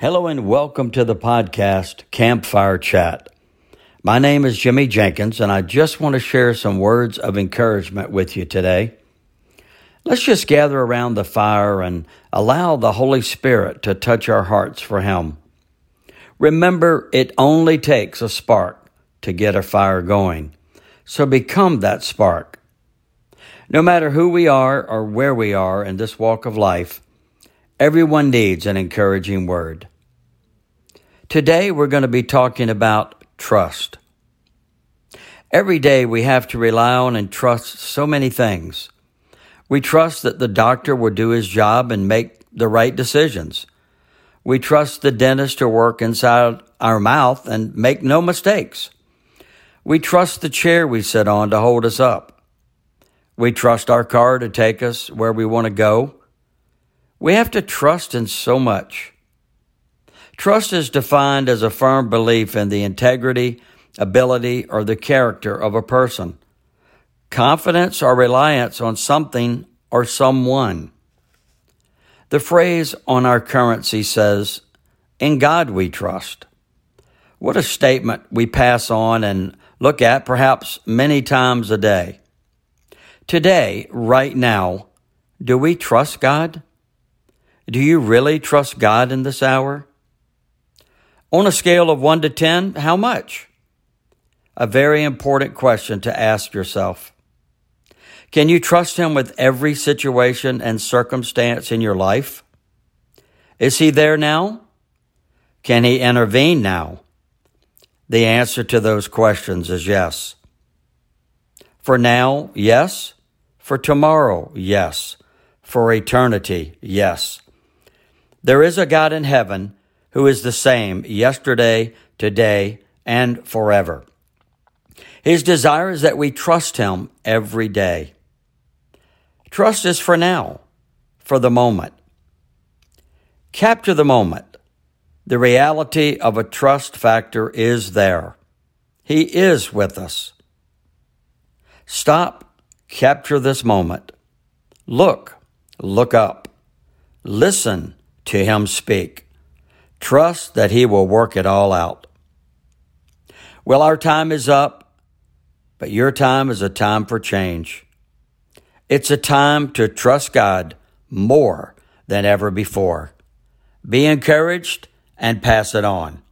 Hello and welcome to the podcast Campfire Chat. My name is Jimmy Jenkins, and I just want to share some words of encouragement with you today. Let's just gather around the fire and allow the Holy Spirit to touch our hearts for Him. Remember, it only takes a spark to get a fire going. So become that spark. No matter who we are or where we are in this walk of life, everyone needs an encouraging word. Today, we're going to be talking about trust. Every day, we have to rely on and trust so many things. We trust that the doctor will do his job and make the right decisions. We trust the dentist to work inside our mouth and make no mistakes. We trust the chair we sit on to hold us up. We trust our car to take us where we want to go. We have to trust in so much. Trust is defined as a firm belief in the integrity, ability, or the character of a person. Confidence or reliance on something or someone. The phrase on our currency says, In God we trust. What a statement we pass on and look at perhaps many times a day. Today, right now, do we trust God? Do you really trust God in this hour? On a scale of 1 to 10, how much? A very important question to ask yourself. Can you trust Him with every situation and circumstance in your life? Is He there now? Can He intervene now? The answer to those questions is yes. For now, yes. For tomorrow, yes. For eternity, yes. There is a God in heaven who is the same yesterday, today, and forever. His desire is that we trust Him every day. Trust is for now, for the moment. Capture the moment. The reality of a trust factor is there. He is with us. Stop, capture this moment. Look, look up. Listen to Him speak. Trust that He will work it all out. Well, our time is up, but your time is a time for change. It's a time to trust God more than ever before. Be encouraged and pass it on.